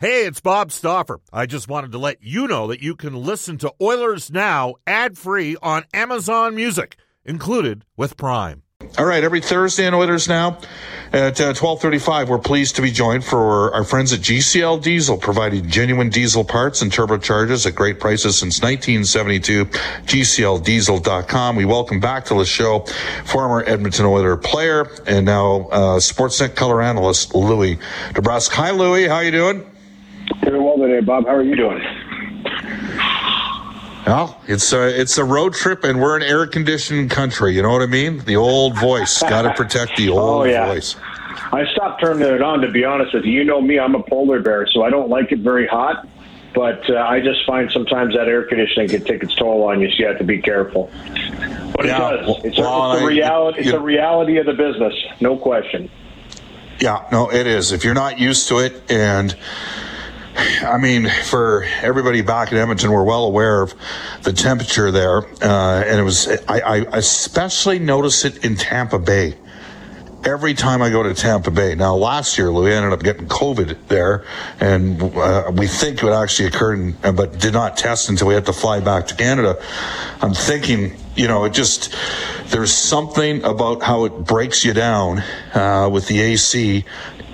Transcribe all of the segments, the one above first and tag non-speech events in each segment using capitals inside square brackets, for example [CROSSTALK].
Hey, it's Bob Stauffer. I just wanted to let you know that you can listen to Oilers Now ad free on Amazon Music, included with Prime. All right, every Thursday on Oilers Now at uh, 1235, we're pleased to be joined for our friends at GCL Diesel, providing genuine diesel parts and turbochargers at great prices since 1972. GCLDiesel.com. We welcome back to the show former Edmonton Oiler player and now uh, Sportsnet color analyst Louie DeBrusk. Hi, Louie. How you doing? Very well today, Bob. How are you doing? Well, it's a it's a road trip, and we're in air conditioned country. You know what I mean? The old voice. Got to protect the [LAUGHS] old oh, yeah. voice. I stopped turning it on. To be honest with you, you know me. I'm a polar bear, so I don't like it very hot. But uh, I just find sometimes that air conditioning can take its toll on you, so you have to be careful. But Yeah, it does. It's, well, a, it's a reality. It's a reality of the business, no question. Yeah, no, it is. If you're not used to it, and I mean, for everybody back in Edmonton, we're well aware of the temperature there, uh, and it was. I, I especially notice it in Tampa Bay. Every time I go to Tampa Bay. Now, last year, Louie ended up getting COVID there, and uh, we think it actually occurred, in, uh, but did not test until we had to fly back to Canada. I'm thinking, you know, it just there's something about how it breaks you down uh, with the AC,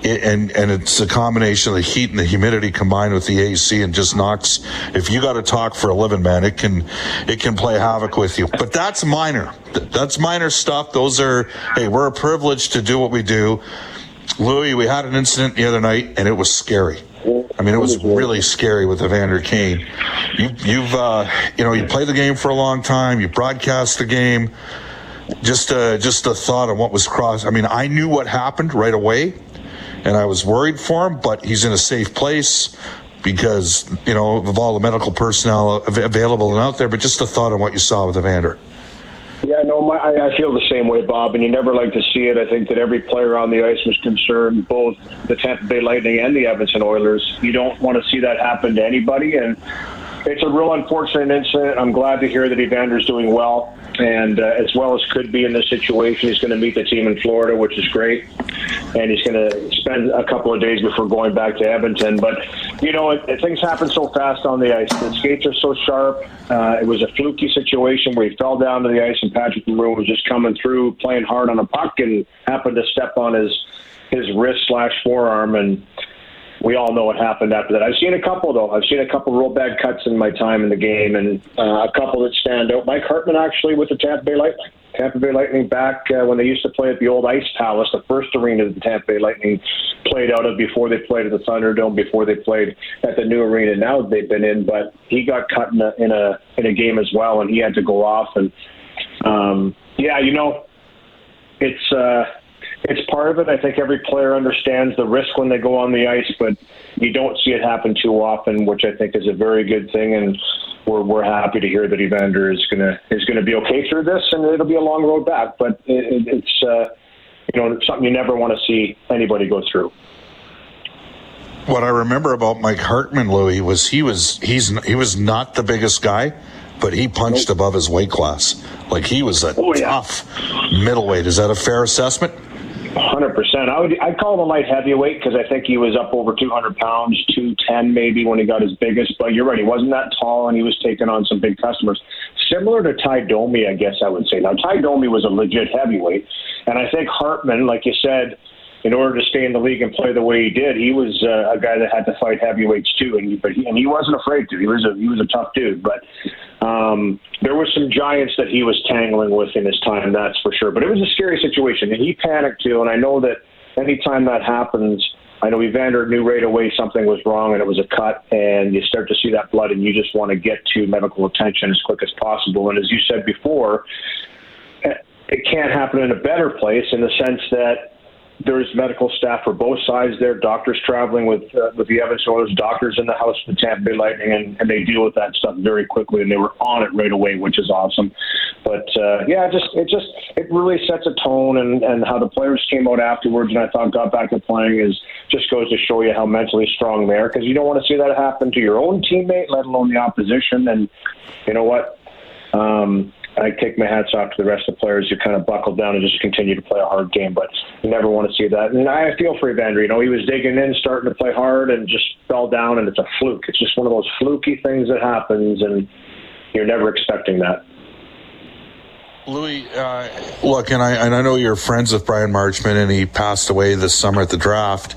and and it's a combination of the heat and the humidity combined with the AC, and just knocks. If you got to talk for a living, man, it can it can play havoc with you. But that's minor. That's minor stuff. Those are hey, we're a privilege to do what we do. Louie, we had an incident the other night, and it was scary. I mean, it was really scary with Evander Kane. You, you've, uh, you know, you play the game for a long time. You broadcast the game. Just, uh, just a thought on what was crossed. I mean, I knew what happened right away, and I was worried for him. But he's in a safe place because you know of all the medical personnel available and out there. But just a thought on what you saw with Evander. Yeah, no, my, I, feel the same way, Bob, and you never like to see it. I think that every player on the ice was concerned, both the Tampa Bay Lightning and the Edmonton Oilers. You don't want to see that happen to anybody, and it's a real unfortunate incident. I'm glad to hear that Evander's doing well, and uh, as well as could be in this situation. He's going to meet the team in Florida, which is great, and he's going to spend a couple of days before going back to Edmonton. But you know, it, it, things happen so fast on the ice. The skates are so sharp. Uh, it was a fluky situation where he fell down to the ice, and Patrick Maroon was just coming through, playing hard on a puck, and happened to step on his his wrist slash forearm and we all know what happened after that. I've seen a couple though. I've seen a couple real bad cuts in my time in the game, and uh, a couple that stand out. Mike Hartman actually with the Tampa Bay Lightning. Tampa Bay Lightning back uh, when they used to play at the old Ice Palace, the first arena that the Tampa Bay Lightning played out of before they played at the Thunderdome, before they played at the new arena now they've been in. But he got cut in a in a in a game as well, and he had to go off. And um, yeah, you know, it's. Uh, it's part of it. I think every player understands the risk when they go on the ice, but you don't see it happen too often, which I think is a very good thing. And we're we're happy to hear that Evander is gonna is gonna be okay through this, and it'll be a long road back. But it, it, it's uh, you know something you never want to see anybody go through. What I remember about Mike Hartman, Louie, was he was he's he was not the biggest guy, but he punched above his weight class. Like he was a Oh, yeah. tough middleweight. Is that a fair assessment? Hundred percent. I would. I'd call him a light heavyweight because I think he was up over two hundred pounds, two ten maybe when he got his biggest. But you're right, he wasn't that tall, and he was taking on some big customers. Similar to Ty Domi, I guess I would say. Now Ty Domi was a legit heavyweight, and I think Hartman, like you said, in order to stay in the league and play the way he did, he was uh, a guy that had to fight heavyweights too, and he, but he, and he wasn't afraid to. He was a he was a tough dude, but um, there were some giants that he was tangling with in his time, that's for sure. But it was a scary situation, and he panicked too. And I know that anytime that happens, I know Evander knew right away something was wrong, and it was a cut, and you start to see that blood, and you just want to get to medical attention as quick as possible. And as you said before, it can't happen in a better place in the sense that there's medical staff for both sides there, doctors traveling with uh, with the Evans Oilers, doctors in the house with Tampa Bay Lightning, and, and they deal with that stuff very quickly, and they were on it right away, which is awesome. But uh, yeah, just it just it really sets a tone, and and how the players came out afterwards, and I thought got back to playing is just goes to show you how mentally strong they are, because you don't want to see that happen to your own teammate, let alone the opposition. And you know what? Um, I take my hats off to the rest of the players who kind of buckled down and just continue to play a hard game. But you never want to see that. And I feel for Evander. You know, he was digging in, starting to play hard, and just fell down, and it's a fluke. It's just one of those fluky things that happens, and you're never expecting that. Louie, uh, look, and I and I know you're friends with Bryan Marchment, and he passed away this summer at the draft.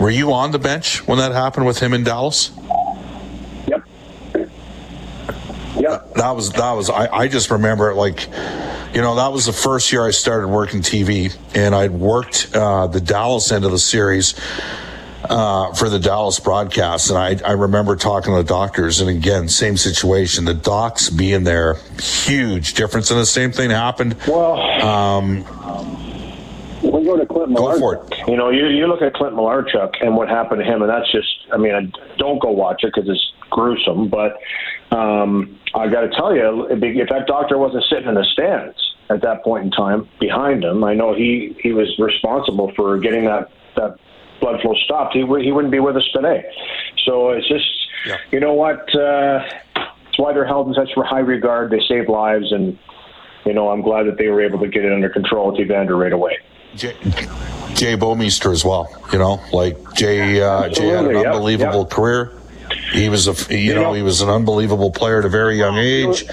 Were you on the bench when that happened with him in Dallas? Yep. Yep. That was that was. I, I just remember it like, you know, that was the first year I started working TV, and I'd worked uh, the Dallas end of the series uh, for the Dallas broadcast. And I, I remember talking to the doctors, and again, same situation. The docs being there, huge difference. And the same thing happened. Well, Um, we go to Clint Go Malarchuk. for it. You know, you, you look at Clint Malarchuk and what happened to him, and that's just, I mean, I don't go watch it because it's gruesome, but um, I got to tell you, if that doctor wasn't sitting in the stands at that point in time behind him, I know he, he was responsible for getting that, that blood flow stopped. He, he wouldn't be with us today. So it's just, Yeah. you know what? Uh, it's why they're held in such high regard. They save lives, and, you know, I'm glad that they were able to get it under control with Evander right away. Jay, Jay Bouwmeester as well. You know, like Jay. Uh, Jay had an yep, unbelievable yep. career. He was a, you, You know, know- he was an unbelievable player at a very young age.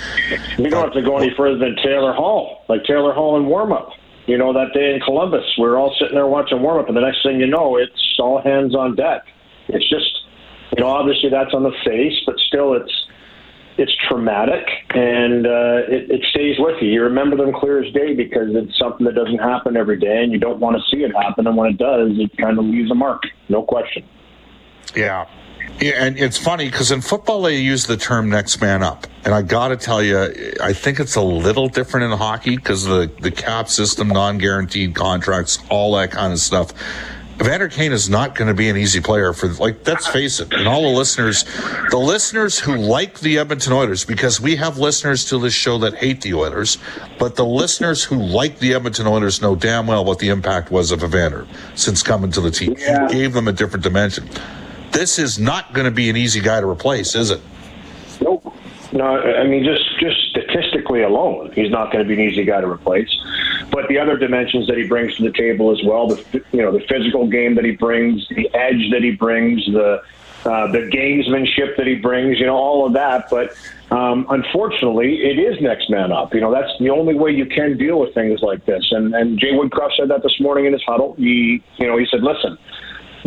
We don't have to go any further than Taylor Hall, like Taylor Hall in warm up. You know, that day in Columbus, we're all sitting there watching warm up, and the next thing you know, it's all hands on deck. It's just, you know, obviously that's on the face, but still, it's it's traumatic and uh, it, it stays with you. You remember them clear as day because it's something that doesn't happen every day, and you don't want to see it happen. And when it does, it kind of leaves a mark, no question. Yeah. Yeah, and it's funny because in football they use the term "next man up," and I got to tell you, I think it's a little different in hockey because the the cap system, non-guaranteed contracts, all that kind of stuff. Evander Kane is not going to be an easy player for like. Let's face it, and all the listeners, the listeners who like the Edmonton Oilers, because we have listeners to this show that hate the Oilers, but the listeners who like the Edmonton Oilers know damn well what the impact was of Evander since coming to the team. Yeah. He gave them a different dimension. This is not going to be an easy guy to replace, is it? Nope. No, I mean just just statistically alone, he's not going to be an easy guy to replace. But the other dimensions that he brings to the table as well, the you know the physical game that he brings, the edge that he brings, the uh, the gamesmanship that he brings, you know, all of that. But um, unfortunately, it is next man up. You know, that's the only way you can deal with things like this. And and Jay Woodcroft said that this morning in his huddle. He you know he said, listen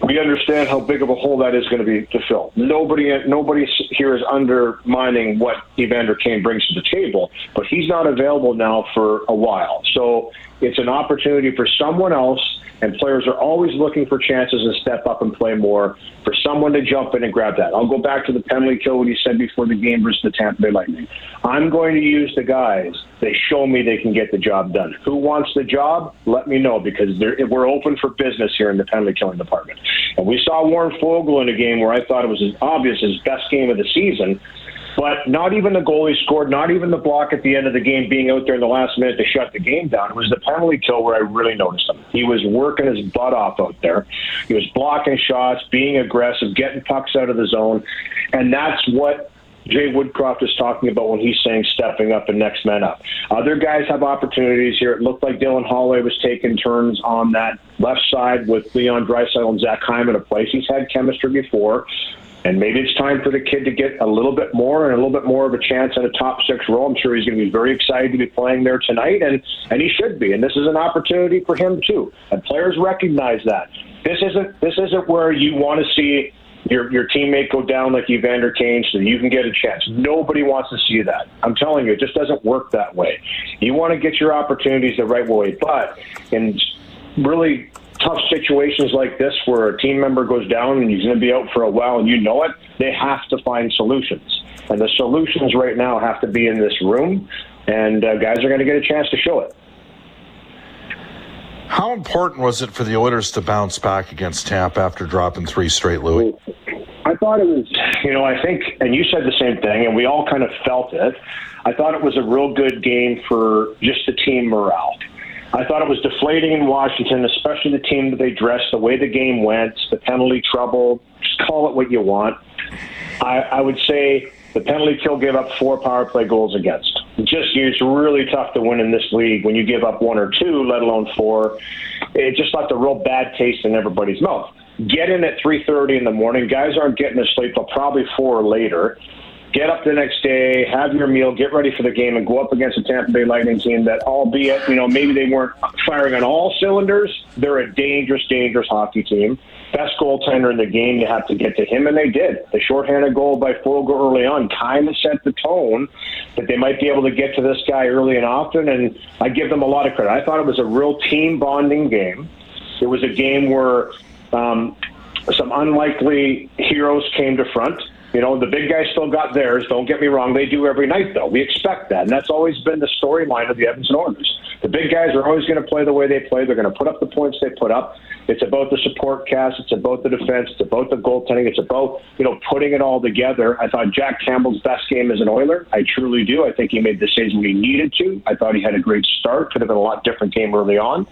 we understand how big of a hole that is going to be to fill. Nobody, nobody here is undermining what Evander Kane brings to the table, but he's not available now for a while. So it's an opportunity for someone else, and players are always looking for chances to step up and play more. For someone to jump in and grab that. I'll go back to the penalty kill what he said before the game versus the Tampa Bay Lightning. I'm going to use the guys that show me they can get the job done. Who wants the job? Let me know because we're open for business here in the penalty killing department. And we saw Warren Foegele in a game where I thought it was as obvious his best game of the season. But not even the goalie scored, not even the block at the end of the game being out there in the last minute to shut the game down. It was the penalty kill where I really noticed him. He was working his butt off out there. He was blocking shots, being aggressive, getting pucks out of the zone. And that's what Jay Woodcroft is talking about when he's saying stepping up and next man up. Other guys have opportunities here. It looked like Dylan Holloway was taking turns on that left side with Leon Draisaitl and Zach Hyman, a place he's had chemistry before. And maybe it's time for the kid to get a little bit more and a little bit more of a chance at a top six role. I'm sure he's going to be very excited to be playing there tonight, and, and he should be. And this is an opportunity for him too. And players recognize that. This isn't this isn't where you want to see your your teammate go down like Evander Kane so you can get a chance. Nobody wants to see that. I'm telling you, it just doesn't work that way. You want to get your opportunities the right way, but in really tough situations like this where a team member goes down and he's going to be out for a while and you know it, they have to find solutions. And the solutions right now have to be in this room, and uh, guys are going to get a chance to show it. How important was it for the Oilers to bounce back against Tampa after dropping three straight, Louie? I thought it was, you know, I think, and you said the same thing, and we all kind of felt it. I thought it was a real good game for just the team morale. I thought it was deflating in Washington, especially the team that they dressed, the way the game went, the penalty trouble. Just call it what you want. I, I would say the penalty kill gave up four power play goals against. just it's really tough to win in this league when you give up one or two, let alone four. It just left a real bad taste in everybody's mouth. Get in at 3:30 in the morning. Guys aren't getting to sleep till probably four or later. Get up the next day, have your meal, get ready for the game, and go up against a Tampa Bay Lightning team that, albeit you know maybe they weren't firing on all cylinders, they're a dangerous, dangerous hockey team best goaltender in the game. You have to get to him, and they did. The shorthanded goal by Foegele early on kind of set the tone that they might be able to get to this guy early and often, and I give them a lot of credit. I thought it was a real team bonding game. It was a game where um, some unlikely heroes came to front. You know, the big guys still got theirs. Don't get me wrong; they do every night, though. We expect that, and that's always been the storyline of the Edmonton Oilers. The big guys are always going to play the way they play. They're going to put up the points they put up. It's about the support cast. It's about the defense. It's about the goaltending. It's about you know putting it all together. I thought Jack Campbell's best game as an Oiler. I truly do. I think he made the when he needed to. I thought he had a great start. Could have been a lot different game early on.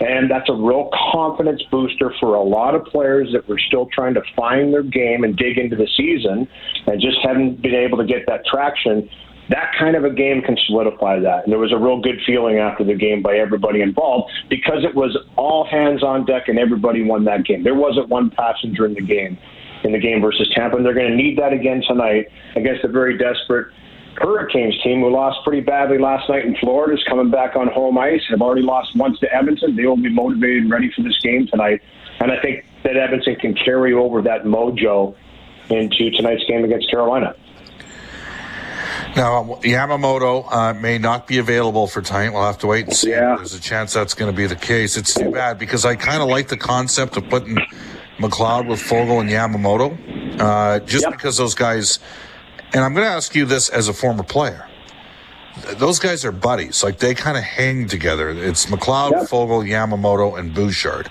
And that's a real confidence booster for a lot of players that were still trying to find their game and dig into the season and just haven't been able to get that traction that kind of a game can solidify that. And there was a real good feeling after the game by everybody involved because it was all hands on deck and everybody won that game. There wasn't one passenger in the game in the game versus Tampa, and they're going to need that again tonight against a very desperate Hurricanes team who lost pretty badly last night in Florida is coming back on home ice. Have already lost once to Edmonton. They will be motivated and ready for this game tonight, and I think that Edmonton can carry over that mojo into tonight's game against Carolina. Now, Yamamoto uh, may not be available for tonight. We'll have to wait and see. Yeah. There's a chance that's going to be the case. It's too bad because I kind of like the concept of putting McLeod with Foegele and Yamamoto, uh, just Yep. because those guys. And I'm going to ask you this as a former player. Those guys are buddies. Like they kind of hang together. It's McLeod, Yep. Foegele, Yamamoto, and Bouchard.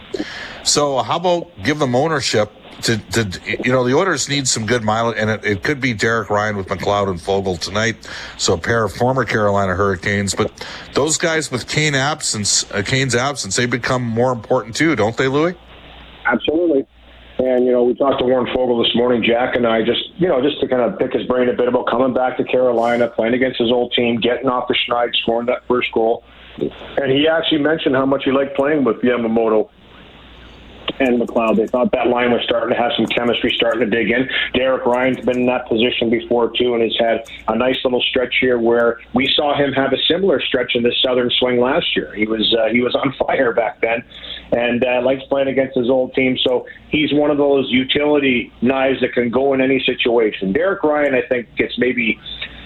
So how about give them ownership to, to you know, the Oilers need some good mileage, and it, it could be Derek Ryan with McLeod and Foegele tonight. So a pair of former Carolina Hurricanes, but those guys with Kane absence, uh, Kane's absence, they become more important too, don't they, Louie? Absolutely. And you know, we talked to Warren Foegele this morning. Jack and I just, you know, just to kind of pick his brain a bit about coming back to Carolina, playing against his old team, getting off the schneid, scoring that first goal. And he actually mentioned how much he liked playing with Yamamoto and McLeod. They thought that line was starting to have some chemistry, starting to dig in. Derek Ryan's been in that position before too, and has had a nice little stretch here where we saw him have a similar stretch in the Southern Swing last year. He was uh, he was on [LAUGHS] fire back then, and uh, likes playing against his old team. So he's one of those utility knives that can go in any situation. Derek Ryan, I think, gets maybe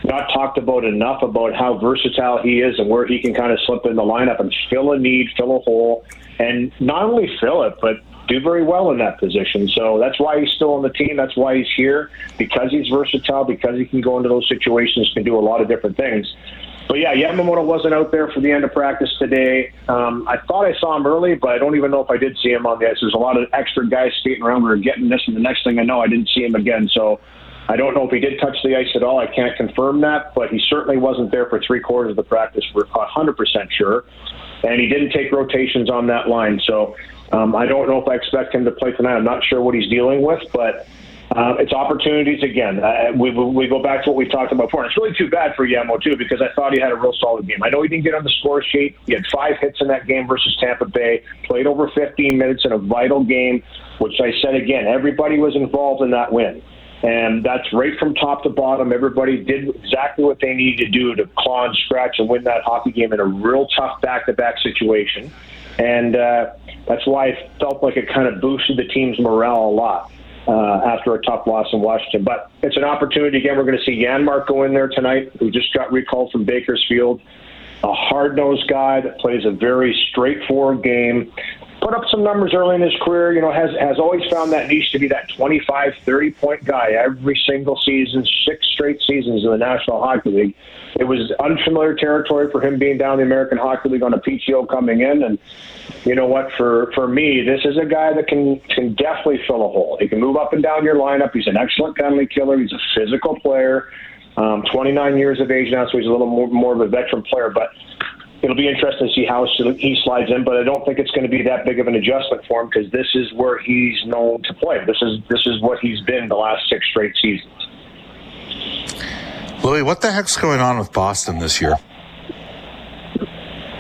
not talked about enough about how versatile he is and where he can kind of slip in the lineup and fill a need, fill a hole, and not only fill it, but do very well in that position. So that's why he's still on the team. That's why he's here because he's versatile, because he can go into those situations, can do a lot of different things. But yeah, Yamamoto wasn't out there for the end of practice today. Um, I thought I saw him early, but I don't even know if I did see him on the ice. There's a lot of extra guys skating around. We were getting this, and the next thing I know, I didn't see him again. So I don't know if he did touch the ice at all. I can't confirm that, but he certainly wasn't there for three quarters of the practice. We're 100% sure. And he didn't take rotations on that line. So um, I don't know if I expect him to play tonight. I'm not sure what he's dealing with, but uh, it's opportunities again. Uh, we, we go back to what we've talked about before. And it's really too bad for Yamo, too, because I thought he had a real solid game. I know he didn't get on the score sheet. He had five hits in that game versus Tampa Bay, played over 15 minutes in a vital game, which I said again, everybody was involved in that win. And that's right from top to bottom. Everybody did exactly what they needed to do to claw and scratch and win that hockey game in a real tough back to back situation. And uh, that's why I felt like it kind of boosted the team's morale a lot uh, after a tough loss in Washington. But it's an opportunity again. We're going to see Janmark go in there tonight, who just got recalled from Bakersfield. A hard nosed guy that plays a very straightforward game. Put up some numbers early in his career, you know, has has always found that niche to be that 25, 30 point guy every single season, six straight seasons in the National Hockey League. It was unfamiliar territory for him being down the American Hockey League on a PTO coming in, and you know what? For for me, this is a guy that can can definitely fill a hole. He can move up and down your lineup. He's an excellent penalty killer. He's a physical player. Um, 29 years of age now, so he's a little more, more of a veteran player. But it'll be interesting to see how he slides in. But I don't think it's going to be that big of an adjustment for him because this is where he's known to play. This is this is what he's been the last six straight seasons. Louie, what the heck's going on with Boston this year?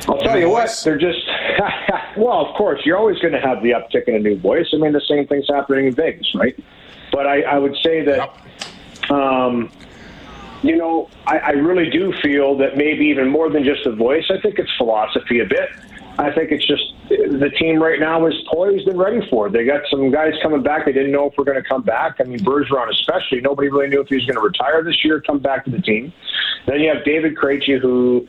I'll tell you what, they're just. [LAUGHS] well, of course, you're always going to have the uptick in a new voice. I mean, the same thing's happening in Vegas, right? But I, I would say that, yep. um, you know, I, I really do feel that maybe even more than just the voice, I think it's philosophy a bit. I think it's just the team right now is poised and ready for it. They got some guys coming back. They didn't know if we're going to come back. I mean, Bergeron especially. Nobody really knew if he was going to retire this year, come back to the team. Then you have David Krejci, who,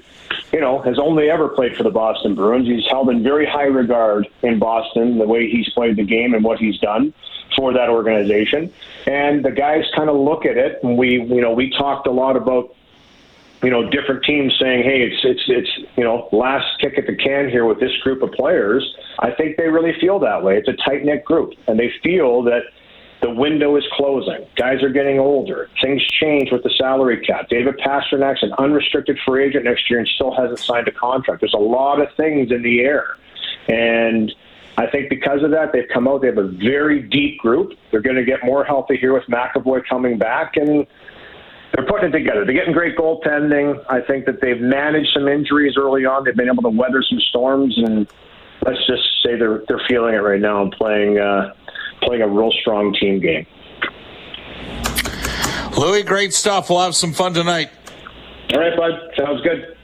you know, has only ever played for the Boston Bruins. He's held in very high regard in Boston, the way he's played the game and what he's done for that organization. And the guys kind of look at it, and we, you know, we talked a lot about you know, different teams saying, "Hey, it's it's it's you know, last kick at the can here with this group of players." I think they really feel that way. It's a tight knit group, and they feel that the window is closing. Guys are getting older. Things change with the salary cap. David Pastrnak's an unrestricted free agent next year and still hasn't signed a contract. There's a lot of things in the air, and. I think because of that, they've come out. They have a very deep group. They're going to get more healthy here with McAvoy coming back, and they're putting it together. They're getting great goaltending. I think that they've managed some injuries early on. They've been able to weather some storms, and let's just say they're they're feeling it right now and playing uh, playing a real strong team game. Louie, great stuff. We'll have some fun tonight. All right, bud. Sounds good.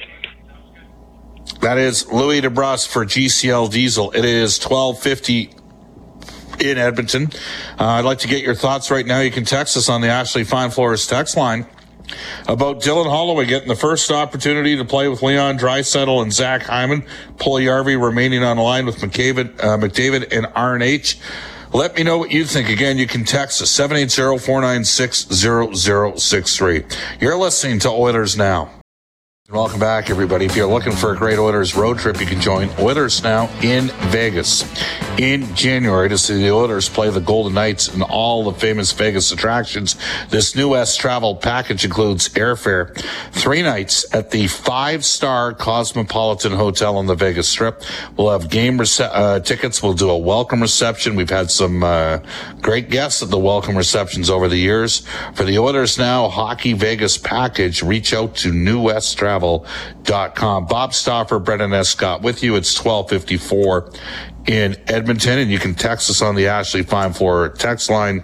That is Louie DeBrusk for GCL Diesel. It is twelve fifty in Edmonton. Uh, I'd like to get your thoughts right now. You can text us on the Ashley Fine Floors text line about Dylan Holloway getting the first opportunity to play with Leon Draisaitl and Zach Hyman. Puljujarvi remaining on line with McDavid, uh, McDavid and RNH. Let me know what you think. Again, you can text us 780-496-0063. You're listening to Oilers Now. Welcome back, everybody. If you're looking for a great Oilers road trip, you can join Oilers now in Vegas in January to see the Oilers play the Golden Knights and all the famous Vegas attractions. This new S travel package includes airfare, three nights at the five star Cosmopolitan Hotel on the Vegas Strip. We'll have game rece- uh, tickets. We'll do a welcome reception. We've had some uh, great guests at the welcome receptions over the years. For the Oilers now Hockey Vegas package, reach out to New West Travel travel.com. Bob Stauffer, Brendan S. Scott with you. It's 1254 in Edmonton, and you can text us on the Ashley Fine Floor text line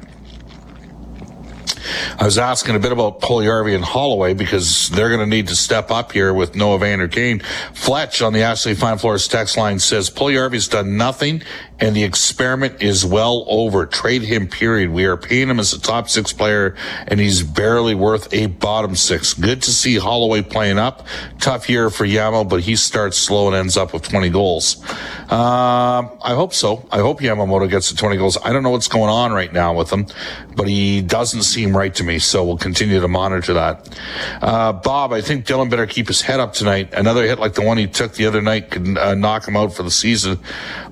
I was asking a bit about Puljujarvi and Holloway because they're going to need to step up here with no Evander Kane. Fletch on the Ashley Fine Floors text line says Puljujarvi's done nothing and the experiment is well over. Trade him, period. We are paying him as a top six player and he's barely worth a bottom six. Good to see Holloway playing up. Tough year for Yamo, but he starts slow and ends up with 20 goals. Uh, I hope so. I hope Yamamoto gets to 20 goals. I don't know what's going on right now with him, but he doesn't seem right to me. So we'll continue to monitor that. Uh, Bob, I think Dylan better keep his head up tonight. Another hit like the one he took the other night could uh, knock him out for the season.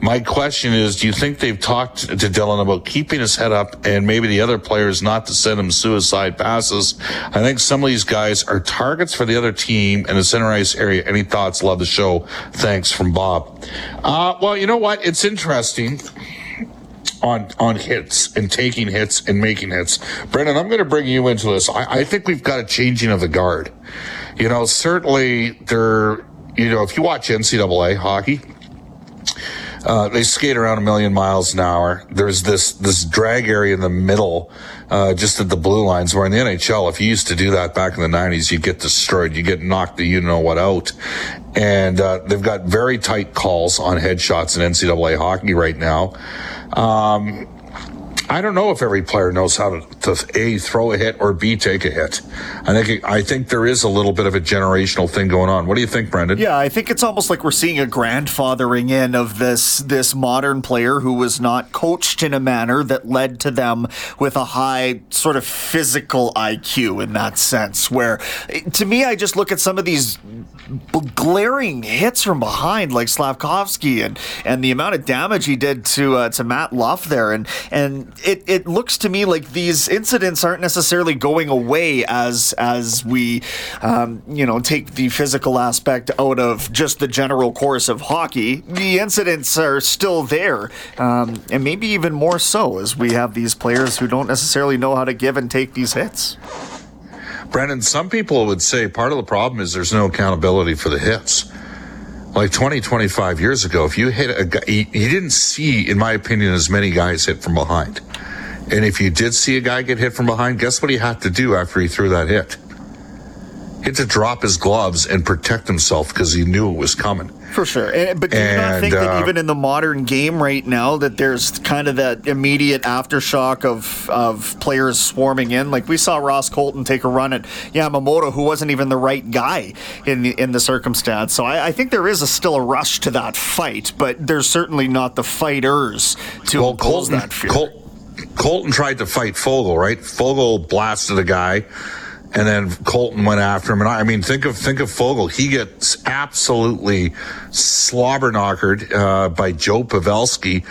My question is, do you think they've talked to Dylan about keeping his head up and maybe the other players not to send him suicide passes? I think some of these guys are targets for the other team in the center ice area. Any thoughts? Love the show. Thanks from Bob. Uh, well, you know what? It's interesting on on hits and taking hits and making hits. Brendan, I'm going to bring you into this. I, I think we've got a changing of the guard. You know, certainly there. You know, if you watch NCAA hockey, uh, they skate around a million miles an hour. There's this this drag area in the middle, uh, just at the blue lines. Where in the NHL, if you used to do that back in the '90s, you'd get destroyed. You get knocked the you know what out. And uh, they've got very tight calls on headshots in NCAA hockey right now. Um, I don't know if every player knows how to, to, a throw a hit or b take a hit. I think I think there is a little bit of a generational thing going on. What do you think, Brendan? Yeah, I think it's almost like we're seeing a grandfathering in of this this modern player who was not coached in a manner that led to them with a high sort of physical IQ in that sense. Where to me, I just look at some of these glaring hits from behind, like Slavkovsky, and and the amount of damage he did to uh, to Matt Luff there, and and it, it looks to me like these incidents aren't necessarily going away as as we um, you know take the physical aspect out of just the general course of hockey. The incidents are still there, um, and maybe even more so as we have these players who don't necessarily know how to give and take these hits. Brendan, some people would say part of the problem is there's no accountability for the hits. Like 20, 25 years ago, if you hit a guy, you, you didn't see, in my opinion, as many guys hit from behind. And if you did see a guy get hit from behind, guess what he had to do after he threw that hit? He had to drop his gloves and protect himself because he knew it was coming. For sure. And, but do you not And, think that uh, even in the modern game right now that there's kind of that immediate aftershock of of players swarming in? Like we saw Ross Colton take a run at Yamamoto, who wasn't even the right guy in the in the circumstance. So I, I think there is a, still a rush to that fight, but there's certainly not the fighters to Well, Colton, that fear. Col- Colton tried to fight Foegele, right? Foegele blasted a guy, and then Colton went after him. And I, I mean, think of think of Foegele. He gets absolutely slobber knockered uh, by Joe Pavelski.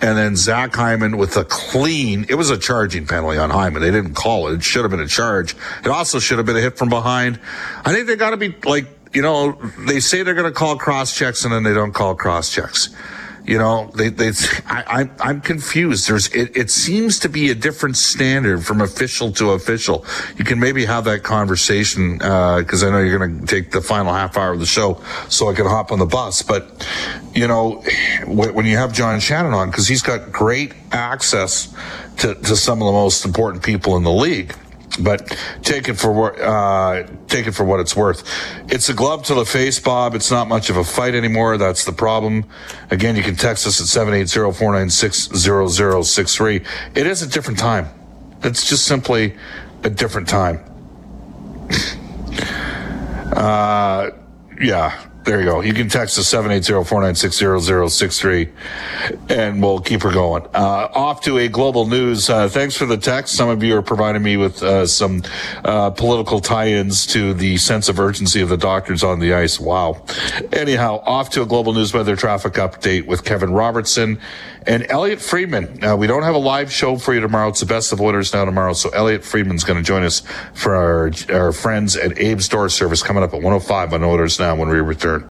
And then Zach Hyman with a clean, it was a charging penalty on Hyman. They didn't call it. It should have been a charge. It also should have been a hit from behind. I think they got to be like, you know, they say they're going to call cross checks and then they don't call cross checks. You know, they, they, I, I, I'm confused. There's, it, it seems to be a different standard from official to official. You can maybe have that conversation, uh, cause I know you're going to take the final half hour of the show so I can hop on the bus. But, you know, when when you have John Shannon on, cause he's got great access to, to some of the most important people in the league but take it for what uh, take it for what it's worth. It's a glove to the face, Bob. It's not much of a fight anymore. That's the problem. Again, you can text us at 780-496-0063. It is a different time. It's just simply a different time. [LAUGHS] uh, yeah. There you go. You can text us 780-496-0063 and we'll keep her going. Uh, off to a global news. Uh, thanks for the text. Some of you are providing me with uh, some uh, political tie-ins to the sense of urgency of the doctors on the ice. Wow. Anyhow, off to a global news weather traffic update with Kevin Robertson and Elliot Friedman. We don't have a live show for you tomorrow. It's the best of Oilers now tomorrow. So Elliot Friedman's going to join us for our, our friends at Abe's Door Service coming up at 105 on Oilers Now when we return.